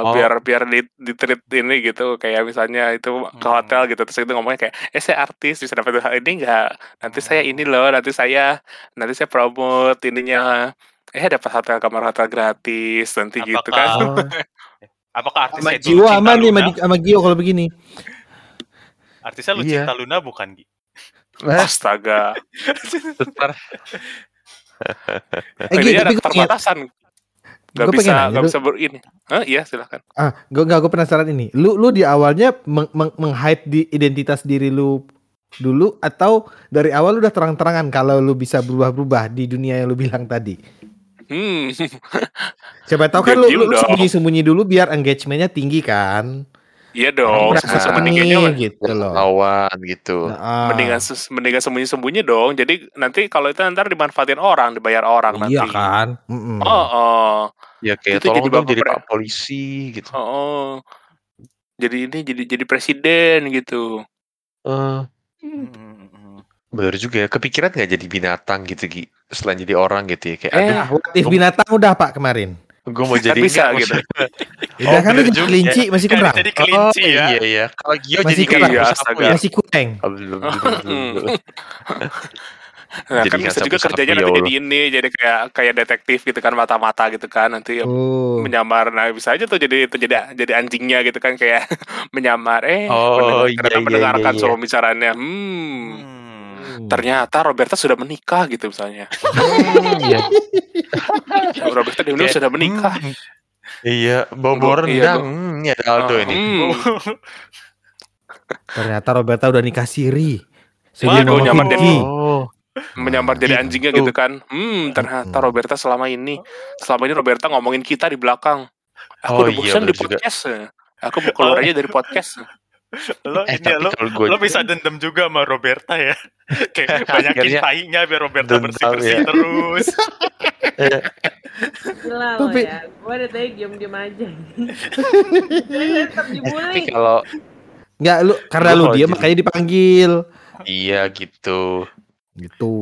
Oh. biar biar di, di treat ini gitu kayak misalnya itu ke Hmm. hotel gitu terus itu ngomongnya kayak eh saya artis bisa dapat hal ini enggak nanti saya ini loh nanti saya nanti saya promote ininya eh dapat hotel kamar hotel gratis nanti gitu kan Apakah-. Apakah [laughs] artisnya Sama itu Jiwa Cinta aman nih sama Gio kalau begini. Artisnya lu Iya. cinta Luna bukan Gi? astaga Ntar [laughs] Eh Gi, ada tapi gue pengen, keterbatasan nggak Gua bisa pengen lu- bisa ber ini Hah, iya silahkan ah, gue nggak gue penasaran ini. Lu lu di awalnya meng, meng, meng-hide di identitas diri lu dulu atau dari awal lu udah terang-terangan kalau lu bisa berubah-berubah di dunia yang lu bilang tadi. hmm Siapa tahu kan lu, lu, sembunyi-sembunyi dulu biar engagementnya tinggi kan. Iya dong, sembunyi- sembunyi-sembunyinya gitu loh. lawan gitu. Nah, mendingan mendingan sembunyi-sembunyi dong. Jadi nanti kalau itu ntar dimanfaatin orang, dibayar orang nanti. iya kan. Mm-mm. Oh, oh, Ya kayak Itu tolong jadi dong bapak jadi pak polisi gitu. oh, oh. Jadi ini jadi jadi presiden gitu. Eh, Hmm. bener juga ya. Kepikiran nggak jadi binatang gitu Gi? Selain jadi orang gitu ya kayak Eh, aduh Nah, binatang udah Pak kemarin. gue mau [laughs] Kan jadi bisa gitu. [laughs] Udah Oh, kan lu jadi juga kelinci masih kurang. jadi kelinci oh, ya. Iya iya. Kalau Gio Masih jadi kurang. kayak Iya, astaga. ya. Masih kurang. Nah, Jadi kan bisa juga kerjanya ya nanti Allah. jadi ini, jadi kayak kayak detektif gitu kan mata-mata gitu kan nanti Oh. menyamar nah bisa aja tuh jadi itu jadi jadi anjingnya gitu kan kayak [laughs] menyamar eh Oh, mendengar- iya, iya, mendengarkan iya, suara pembicaranya hmm Hmm. ternyata Roberta sudah menikah gitu misalnya Hmm, [laughs] iya. Roberta di Kayak, sudah menikah hmm, Iya, bau Iya, rendang. Hmm, ini ada Aldo ini. Hmm. Ternyata Roberta udah nikah siri. Nyaman sama deh. Vicky. Oh, menyamar jadi Gitu. anjingnya gitu kan hmm ternyata Hmm. Roberta selama ini selama ini Roberta ngomongin kita di belakang aku Oh, udah iya, bosan di bener juga. podcast aku mau keluar aja dari podcast Lo eh ini ya, lo gue lo bisa dendam juga sama Roberta ya. [laughs] Kayak banyakin tainya biar Roberta bersih-bersih ya. terus. [laughs] Gila Tapi- ya. Gue dari tadi diem-diem aja. [laughs] Tapi tetap Eh, tapi kalau Enggak lu karena lu kalau dia jadi- makanya dipanggil. iya gitu. Gitu.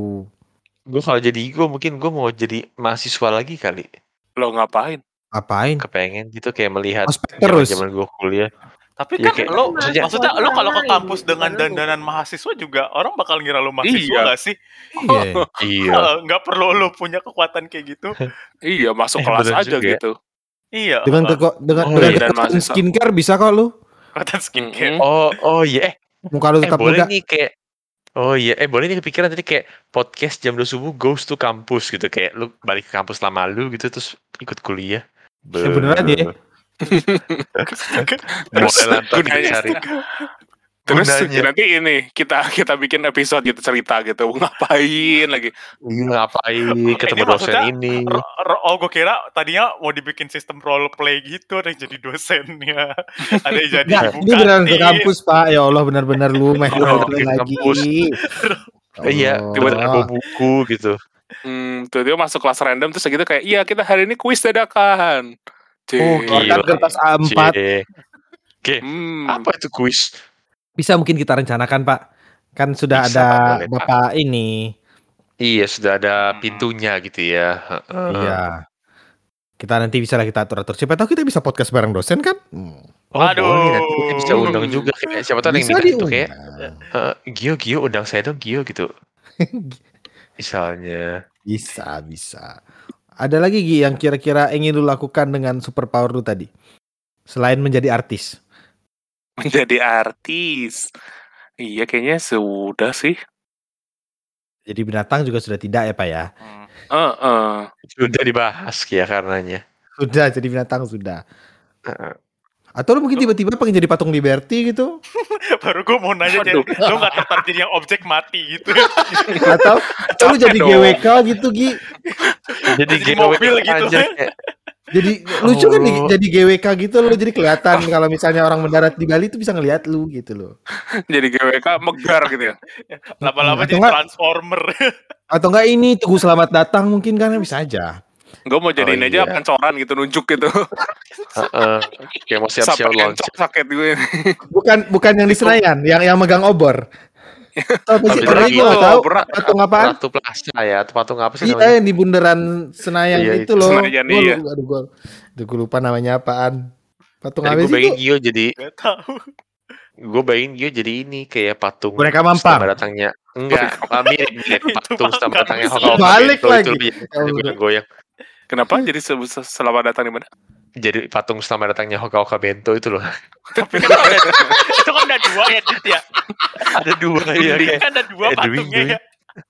Gue kalau jadi gue mungkin gue mau jadi mahasiswa lagi kali. lo ngapain Apain? Kepengen gitu kayak melihat terus. zaman gue kuliah. Tapi Iya, kan kayak- lo maksudnya- maksudnya lo kalau ke kampus dengan dandanan mahasiswa juga orang bakal ngira lo mahasiswa Iya. gak sih? Iya. [laughs] Iya. Eh, Nggak perlu lo punya kekuatan kayak gitu. [laughs] iya masuk Eh, kelas aja juga gitu Iya. Dengan eh, keko, dengan Oh, dengan iya, kekuatan skincare bisa kok lu. kekuatan skincare. Oh oh iya. Eh, Muka lu eh tetap boleh muda. nih kayak Oh iya, eh boleh nih kepikiran tadi kayak podcast jam 2 subuh goes to kampus gitu kayak lu balik ke kampus lama lu gitu terus ikut kuliah. Ya, beneran ya? [laughs] Terus gunanya- cari. terus Gunanya. nanti ini kita kita bikin episode gitu cerita gitu ngapain lagi Iya, ngapain ketemu Ini dosen ini. Oh, gue kira tadinya mau dibikin sistem role play gitu, ada yang jadi dosennya, [laughs] ada yang jadi ibu ini beneran ke kampus, Pak. Ya Allah, benar-benar lu main Oh, role-play ke lagi. Eh, Iya, tiba-tiba bawa buku gitu. hmm, tuh dia masuk kelas random terus gitu kayak iya kita hari ini kuis dadakan. Oh, Keluarkan Gila. kertas A4. Cie. Oke, hmm. apa itu kuis? Bisa mungkin kita rencanakan, Pak. Kan sudah Bisa, ada Pak, boleh, Pak. Bapak ini. Iya, sudah ada Hmm. pintunya gitu ya. Heeh. Iya. Kita nanti bisa lah kita atur-atur. Siapa tahu kita bisa podcast bareng dosen kan? Hmm. Oh, Waduh. boleh nanti kita bisa undang juga kayak siapa tahu ada yang minta itu kayak eh, Gio Gio undang saya dong Gio gitu. [laughs] Misalnya. Bisa, bisa. Ada lagi Gi yang kira-kira ingin lu lakukan dengan superpower lu tadi? Selain menjadi artis. menjadi artis iya kayaknya sudah sih Jadi binatang juga sudah tidak ya Pak ya? Hmm. Heeh. Sudah dibahas ya karenanya. Sudah jadi binatang sudah. Heeh. Atau lu mungkin tiba-tiba pengen jadi patung Liberty gitu? [laughs] Baru gue mau nanya. Jen, lo gak tertarik jadi yang objek mati gitu? [laughs] Atau, atau lu jadi dong. GWK gitu Gi? Jadi Jadi GW mobil gitu. aja kayak, Jadi lucu kan nih, Oh. jadi GWK gitu lu jadi kelihatan kalau misalnya orang mendarat di Bali itu bisa ngelihat lu gitu loh. jadi GWK megar gitu ya Lama-lama jadi transformer. [laughs] Atau enggak ini Tugu Selamat Datang mungkin kan bisa aja. Gue mau jadiin Oh, aja iya. pancoran gitu nunjuk gitu heeh. kayak mau siap-siap launch. sakit gue Bukan bukan yang di Senayan, yang yang megang obor. Tahu apa sih? Tapi Pernah nggak tahu patung apaan? Ratu Plaza ya, atau patung apa sih Iya namanya? yang di bundaran Senayan Iya, itu itu. loh. Senayan, Gua iya. aduh gua, aduh gua lupa namanya apaan. Patung apa gue sih bayangin itu? Gio jadi Gak gue bayangin Gio jadi ini kayak patung Boneka mampang. datangnya enggak mirip mirip patung nggak datangnya. Hoka Balik lagi. itu lebih yang goyang kenapa? Jadi se- se- selamat datang di mana? Jadi patung selamat datangnya Hoka Hoka Bento itu loh. Tapi kan ada, itu kan ada dua ya, Dit ya. ada dua ya kayak Kan ada dua patungnya ya.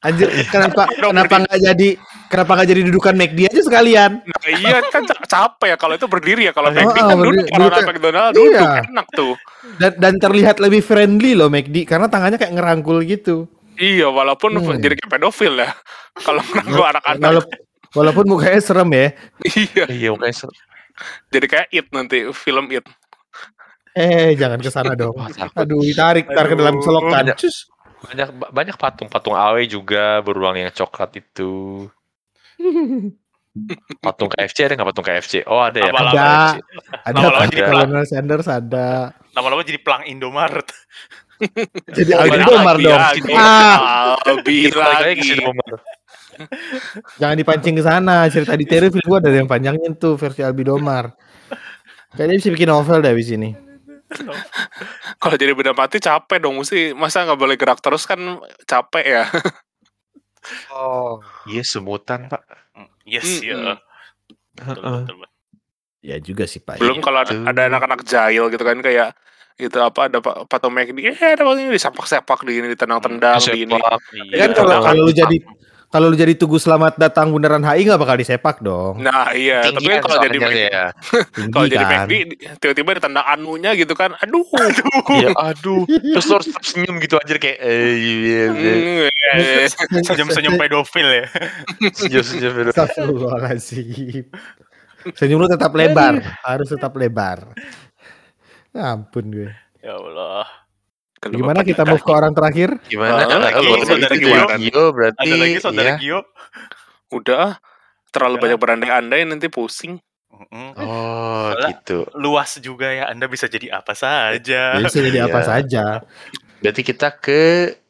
Anjir, kenapa kenapa nggak jadi kenapa nggak jadi dudukan McD aja sekalian? nah, iya kan ca- capek ya kalau itu berdiri ya. Kalau Oh, McD oh, kan berdiri- duduk kalau duduk- McDonald Iya. duduk enak tuh. Dan dan terlihat lebih friendly loh McD karena tangannya kayak ngerangkul gitu. iya walaupun Hmm. jadi kayak pedofil ya. Kalau menangguh anak-anak Walaupun, mukanya serem ya. iya iya makanya ser- jadi kayak it nanti film it Eh, jangan ke sana dong. Aduh, ditarik, tarik ke dalam selokan. Banyak. Banyak ba- banyak patung-patung AW juga beruang yang coklat itu. [laughs] Patung KFC ada nggak patung KFC? Oh ada ya. Ada. KFC. Ada jadi Colonel Sanders ada. Lama-lama jadi pelang Indomaret. Jadi Oh, Aldi Domar dong. Ah, balik lagi jangan dipancing ke sana. Cerita di Tereville gua ada yang panjangnya tuh versi Albi Domar. Kayaknya bisa bikin novel deh di sini. Kalau jadi benda mati capek dong, mesti masa nggak boleh gerak terus kan capek ya. Oh. Iya semutan pak. Hmm, Yes, Mm-mm. ya. Betul, Heeh. betul, betul. Ya juga sih Pak. Belum kalau ada, ada anak-anak jahil gitu kan kayak itu apa ada pa- patung McD, eh ada patung ini disepak-sepak di ini ditendang-tendang di ini. Iya. Ya kan kalau Iya. kalau lu jadi kalau lu jadi tugu selamat datang bundaran HI nggak bakal disepak dong. Nah iya, tapi Tinggi kan kalau jadi Mac- ya. Kalau jadi kan. McD tiba-tiba ditendang anunya gitu kan, aduh. Iya [laughs] aduh. Terus lu harus senyum gitu aja kayak eh iya, iya. Hmm, eh, Senyum-senyum pedofil ya. senyum-senyum. Astagfirullahaladzim. Senyum lu tetap lebar, harus tetap lebar. Ampun gue. Ya Allah. Gimana kita move ke orang terakhir? Gimana? Ada lagi, saudara Gio. Gio berarti. Ada lagi saudara ya. Gio. Udah ah, terlalu Ya. banyak berandai-andai nanti pusing. Oh Soalnya- gitu. Luas juga ya. Anda bisa jadi apa saja. Bisa jadi apa Iya. saja. Berarti kita ke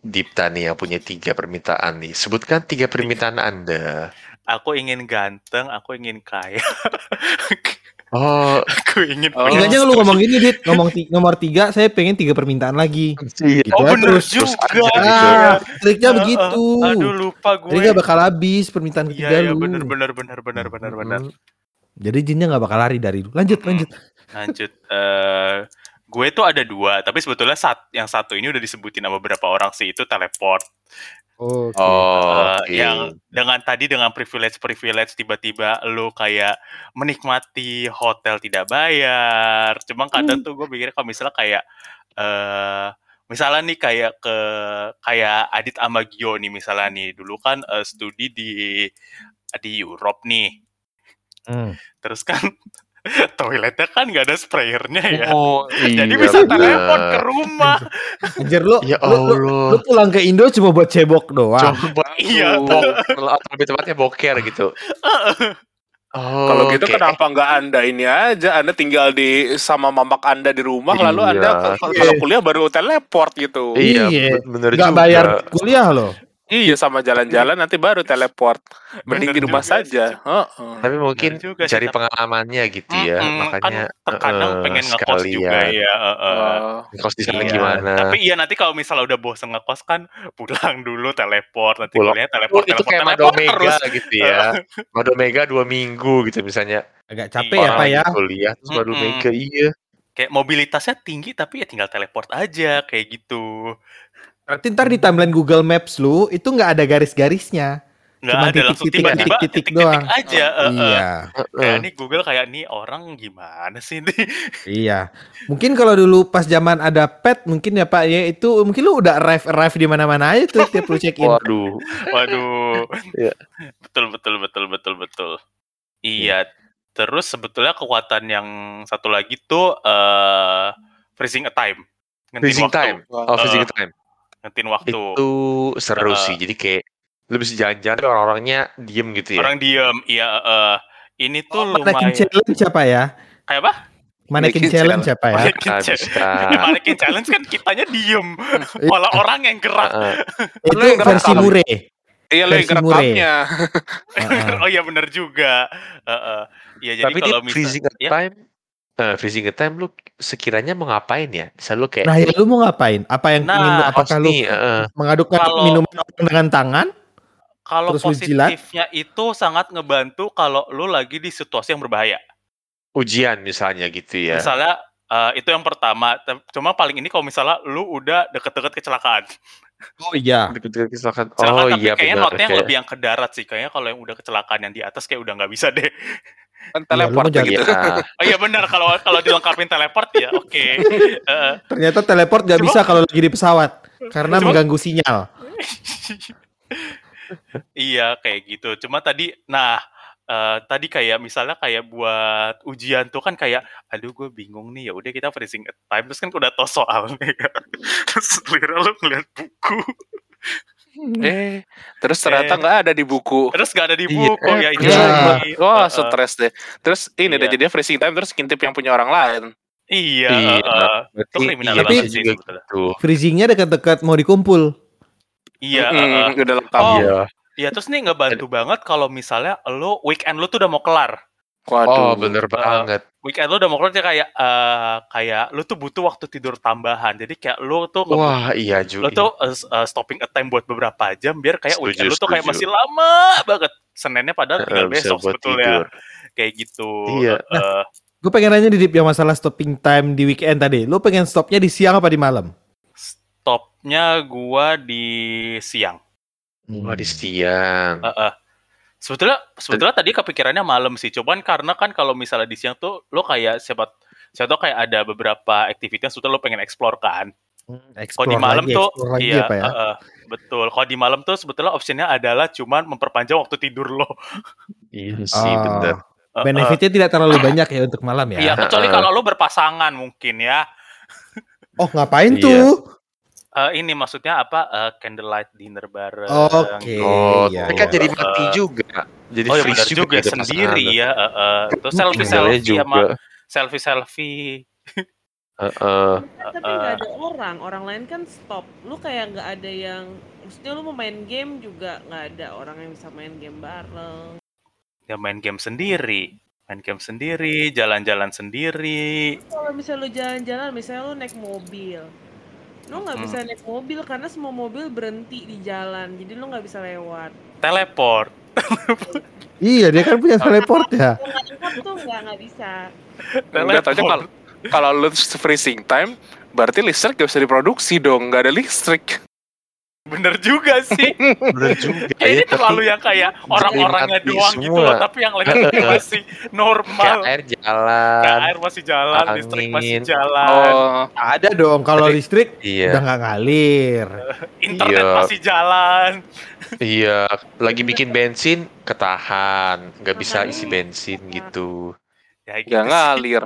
Dipta nih yang punya tiga permintaan nih. Sebutkan tiga permintaan Anda. Aku ingin ganteng, aku ingin kaya, [laughs] Oh, [laughs] aku ingin Oh. Enggaknya lu ngomong gini, Dit. Ngomong ti- nomor tiga, saya pengen tiga permintaan lagi. iya. Gitu Oh aja bener terus. terus juga. aja gitu. Ah, triknya Ah, begitu. ah, Aduh lupa gue. Jadi gak bakal habis permintaan Iya ketiga iya lu. bener bener bener bener bener bener. Mm. Jadi jinnya gak bakal lari dari lu. Lanjut, lanjut. Lanjut. eh gue tuh ada dua, tapi sebetulnya saat yang satu ini udah disebutin sama beberapa orang sih itu teleport. Oke. Oh, Eh, oke. yang dengan tadi dengan privilege privilege tiba-tiba lu kayak menikmati hotel tidak bayar. Cuma kadang tuh gue pikir kalau misalnya kayak eh misalnya nih kayak ke kayak Adit sama Gio nih misalnya nih dulu kan eh, studi di di Europe nih. Hmm. Terus kan [laughs] toiletnya kan nggak ada sprayernya ya. Oh, Jadi iya, bisa bener. telepon ke rumah. Anjir lu, Ya lu, lu, Allah. lu pulang ke Indo cuma buat cebok doang. Coba [laughs] Iya. Atau lebih tepatnya boker gitu. Oh, Kalau gitu oke. kenapa nggak anda ini aja? Anda tinggal di sama mamak anda di rumah, lalu Iya. anda kalau kalau kuliah baru teleport gitu. Iya, Iya. be- bener Gak juga. bayar kuliah loh. Iya sama jalan-jalan nanti baru teleport. Mending di rumah juga saja. sih. Heeh. Tapi mungkin juga cari pengalamannya gitu ya, Mm-mm, makanya kan terkadang eh, pengen ngekos juga ya. eh. Oh. Ngekos di sana Iya. gimana? Tapi iya nanti kalau misalnya udah bosen ngekos kan [laughs] pulang dulu teleport nanti Pulang. kuliah Oh, teleport itu teleport kayak teleport Madomega terus. gitu ya. Madomega dua minggu gitu misalnya. Agak capek ya Orang Pak lagi ya. kuliah terus. Madomega iya. Kayak mobilitasnya tinggi tapi ya tinggal teleport aja kayak gitu. Berarti ntar di timeline Google Maps lu itu nggak ada garis-garisnya. Nggak Cuma ada langsung titik-titik, tiba-tiba titik-titik doang. aja. eh, eh. Iya, Kayak Heeh. nih Google kayak nih orang gimana sih nih? [laughs] iya. Mungkin kalau dulu pas zaman ada pet mungkin ya Pak ya itu mungkin lu udah arrive arrive di mana-mana aja tuh tiap lu check in. Waduh. Waduh. Iya. Betul betul betul betul betul. Iya. Terus sebetulnya kekuatan yang satu lagi tuh eh freezing a time. Ngentin Freezing waktu. time. Oh, freezing time. Ngentin waktu. Itu seru Eh. sih. Jadi kayak lu bisa jalan-jalan tapi orang-orangnya diem gitu ya. Orang diem. Iya, eh, ini tuh Manekin lumayan challenge siapa ya? kayak apa? Manekin Manekin challenge challenge. siapa ya? Manekin challenge. Di [laughs] Manekin challenge kan kitanya diem. [laughs] Malah orang yang gerak. Itu yang versi mure. Iya lo yang ngerekamnya. Oh iya bener juga. Heeh. Iya jadi Tapi kalau freezing misal a time. Eh, freezing a time lu sekiranya mau ngapain ya? Bisa lu kayak Nah, ya lu mau ngapain? Apa yang Nah, ingin lu "Oh, apakah lu heeh." mengadukkan Kalau- minuman dengan tangan? kalau terus positifnya itu sangat ngebantu kalau lu lagi di situasi yang berbahaya. ujian misalnya gitu ya. Misalnya eh, itu yang pertama. Cuma paling ini kalau misalnya lu udah deket-deket kecelakaan. Oh iya. Deket-deket kecelakaan. Kecelakaan Oh tapi iya kayaknya benar. notnya yang Kayak- lebih yang ke darat sih. Kayaknya kalau yang udah kecelakaan yang di atas kayak udah nggak bisa deh. Kan Iya, teleport jadi- gitu. Iya. [laughs] Oh iya benar kalau kalau dilengkapin teleport ya oke. [laughs] Eh, Ternyata teleport gak Cuma- bisa kalau lagi di pesawat karena Cuma- mengganggu sinyal. [laughs] iya kayak gitu. Cuma tadi, nah eh, tadi kayak misalnya kayak buat ujian tuh kan kayak aduh gue bingung nih ya udah kita freezing time terus kan udah tau soalnya kan. terus lu ngeliat buku Eh, terus ternyata Eh. nggak ada di buku. terus gak ada di Iya, buku ya ini iya. Wah, Heeh. stres deh. Terus ini Iya. deh jadinya freezing time terus ngintip yang punya orang lain. iya Iya, berarti itu kriminal iya, banget sih sebetulnya. gitu. Freezingnya dekat-dekat mau dikumpul. iya Mm-mm, heeh. udah lengkap. Oh. Iya. Iya terus nih ngebantu banget kalau misalnya lo weekend lo tuh udah mau kelar Waduh. Oh, bener banget. weekend lo udah mau kelar jadi kayak eh, kayak lo tuh butuh waktu tidur tambahan jadi kayak lo tuh Wah, iya Ju. lo tuh uh, uh, stopping a time buat beberapa jam biar kayak Setuju, weekend lo tuh kayak masih lama banget Seninnya padahal tinggal bisa besok sebetulnya tidur. kayak gitu Iya. Eh, Gue pengen nanya di Dip yang masalah stopping time di weekend tadi. Lu pengen stopnya di siang apa di malam? stopnya gua di siang Wah, di siang. Eh, eh. Sebetulnya sebetulnya tadi kepikirannya malam sih cuman karena kan kalau misalnya di siang tuh lo kayak siapa siapa tau kayak ada beberapa aktivitas yang sebetulnya lo pengen explore kan Kalau di malam lagi, tuh, iya, apa ya? heeh, betul. Kalau di malam tuh sebetulnya opsinya adalah cuman memperpanjang waktu tidur lo. Iya sih, Oh. bener. Heeh. Benefitnya tidak terlalu banyak ya untuk malam ya? Iya, kecuali Heeh. kalau lo berpasangan mungkin ya. Oh ngapain Iya. tuh? Eh, ini maksudnya apa? eh, candlelight dinner bareng. Oke. Oh, iya, tapi kan iya. jadi mati juga. Jadi Oh ya freeze benar juga, gitu sendiri ya. heeh. Terus selfie Tinggalnya selfie sama juga. selfie selfie. Heeh. Tapi nggak ada orang, orang lain kan stop. Lu kayak nggak ada yang, maksudnya lu mau main game juga nggak ada orang yang bisa main game bareng. Ya main game sendiri, main game sendiri, jalan-jalan sendiri. Kalau misalnya lu jalan-jalan, misalnya lu naik mobil, lu nggak Hmm. bisa naik mobil karena semua mobil berhenti di jalan, jadi lu nggak bisa lewat. Teleport. Iya dia kan punya teleport ya. Kalau nggak lewat tuh nggak nggak bisa. Enggak tahu aja kalau kalau lu freezing time berarti listrik gak bisa diproduksi dong, nggak ada listrik. Bener juga sih. [laughs] Bener juga. Ya, ini ya, tapi terlalu yang kayak orang-orangnya doang gitu semua. loh, tapi yang lainnya masih kayak normal. air Kayak jalan. air masih jalan, listrik masih angin. jalan, Oh, Ada dong kalau listrik Iya. udah nggak ngalir. [laughs] internet Iya. masih jalan. [laughs] Iya, lagi bikin bensin ketahan, nggak bisa isi bensin gitu. Ya gitu sih. ngalir.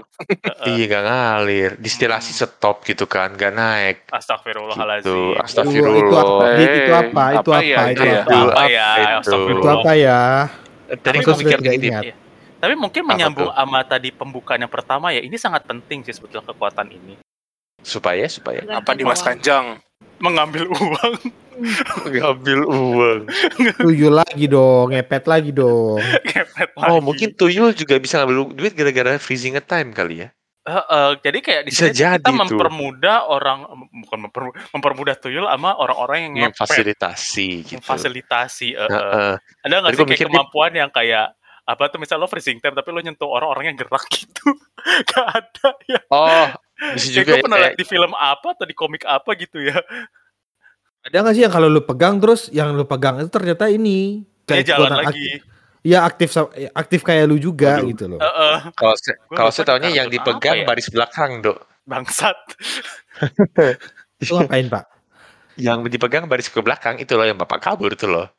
Iya nggak ngalir, distilasi Hmm. stop gitu kan, nggak naik. Astagfirullahaladzim. Gitu. Itu, Astagfirullah. itu apa? Itu apa? Itu apa apa? ya, Itu itu ya? apa? Itu apa ya? Itu. Itu Astagfirullah. apa ya? Tadi Tapi gue mikir ingat. Iya. Tapi mungkin Apa menyambung tuh? sama tadi pembukaan yang pertama ya, ini sangat penting sih sebetulnya kekuatan ini. supaya supaya Apa di Mas. Kanjang? Mengambil uang. [laughs] ngambil uang. Tuyul lagi dong, ngepet lagi dong. Ngepet Oh lagi. mungkin tuyul juga bisa ngambil duit gara-gara freezing a time kali ya? Heeh, jadi kayak di Bisa sini kita jadi tuh. mempermudah orang bukan memper- mempermudah tuyul sama orang-orang yang ngepet, Memfasilitasi gitu. memfasilitasi. heeh. Heeh. Ada nggak sih kayak mikir dia- kemampuan yang kayak apa tuh misal lo freezing time tapi lo nyentuh orang-orang yang gerak gitu [laughs] gak ada ya Oh, bisa kayak juga gue ya. pernah kayak- liat di film apa atau di komik apa gitu ya Ada nggak sih yang kalau lu pegang terus yang lu pegang itu ternyata ini kayak jalan lagi aktif, ya aktif aktif kayak lu juga Waduh. gitu loh. Heeh, Kalau saya, Gua kalau saya tahunya yang dipegang ya? baris belakang, Dok. bangsat Itu ngapain pak? Yang dipegang baris ke belakang itu loh yang Bapak kabur itu loh.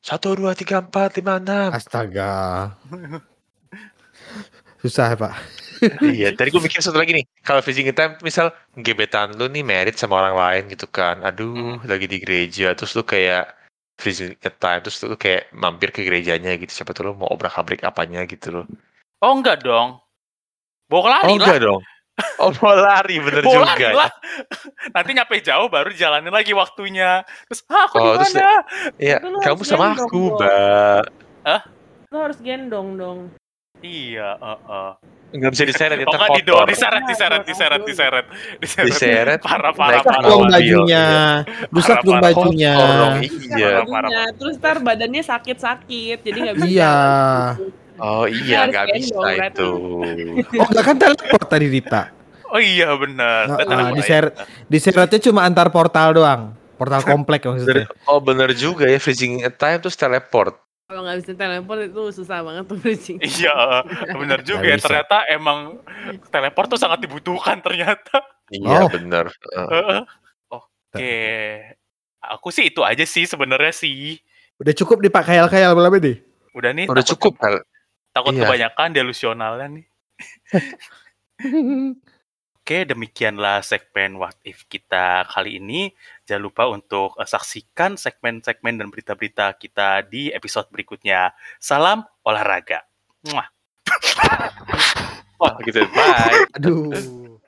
Satu, dua, tiga, empat, lima, enam. Astaga. [laughs] Susah ya pak. [laughs] iya, tadi gue mikir satu lagi nih. Kalau freezing time, misal gebetan lu nih merit sama orang lain gitu kan. Aduh, lagi di gereja. Terus lu kayak freezing time. Terus lu kayak mampir ke gerejanya gitu. Siapa tuh lu mau obrak-abrik apanya gitu loh. oh enggak dong bawa lari Oh lah enggak dong. [laughs] Oh mau lari, bener bawa juga. lari ya. lah [laughs] nanti nyampe jauh baru jalanin lagi waktunya terus ah aku Oh, di terus mana Iya, kamu sama aku. Mbak. Lo harus gendong dong. Iya heeh. Nggak bisa diseret, oh itu enggak didorong kotor. diseret diseret diseret diseret diseret Diseret, parah parah naik Rusak parah dong bajunya. Rusak dong bajunya. Parah, iya. parah, parah. Terus ntar badannya sakit-sakit, jadi nggak bisa. Iya. Oh iya, nggak bisa itu. Oh enggak kan teleport tadi Dita. oh iya benar Nah, ah, diseret- aja. Diseretnya cuma antar portal doang. Portal [laughs] komplek maksudnya. Oh bener juga ya, freezing time terus teleport. Kalau nggak bisa teleport itu susah banget tuh bridging. Iya, benar juga ya. Ternyata emang teleport tuh sangat dibutuhkan ternyata. Iya Oh. Heeh. Heeh. Oke. Aku sih itu aja sih sebenarnya sih. Udah cukup dipakai khayal-khayal berapa deh? Udah nih. Udah takut- cukup kali. Takut Iya. kebanyakan delusionalnya nih. [laughs] Oke, demikianlah segmen What If kita kali ini. Jangan lupa untuk eh, saksikan segmen-segmen dan berita-berita kita di episode berikutnya. Salam olahraga. Muah. [laughs] Wah, gitu. Bye. Aduh.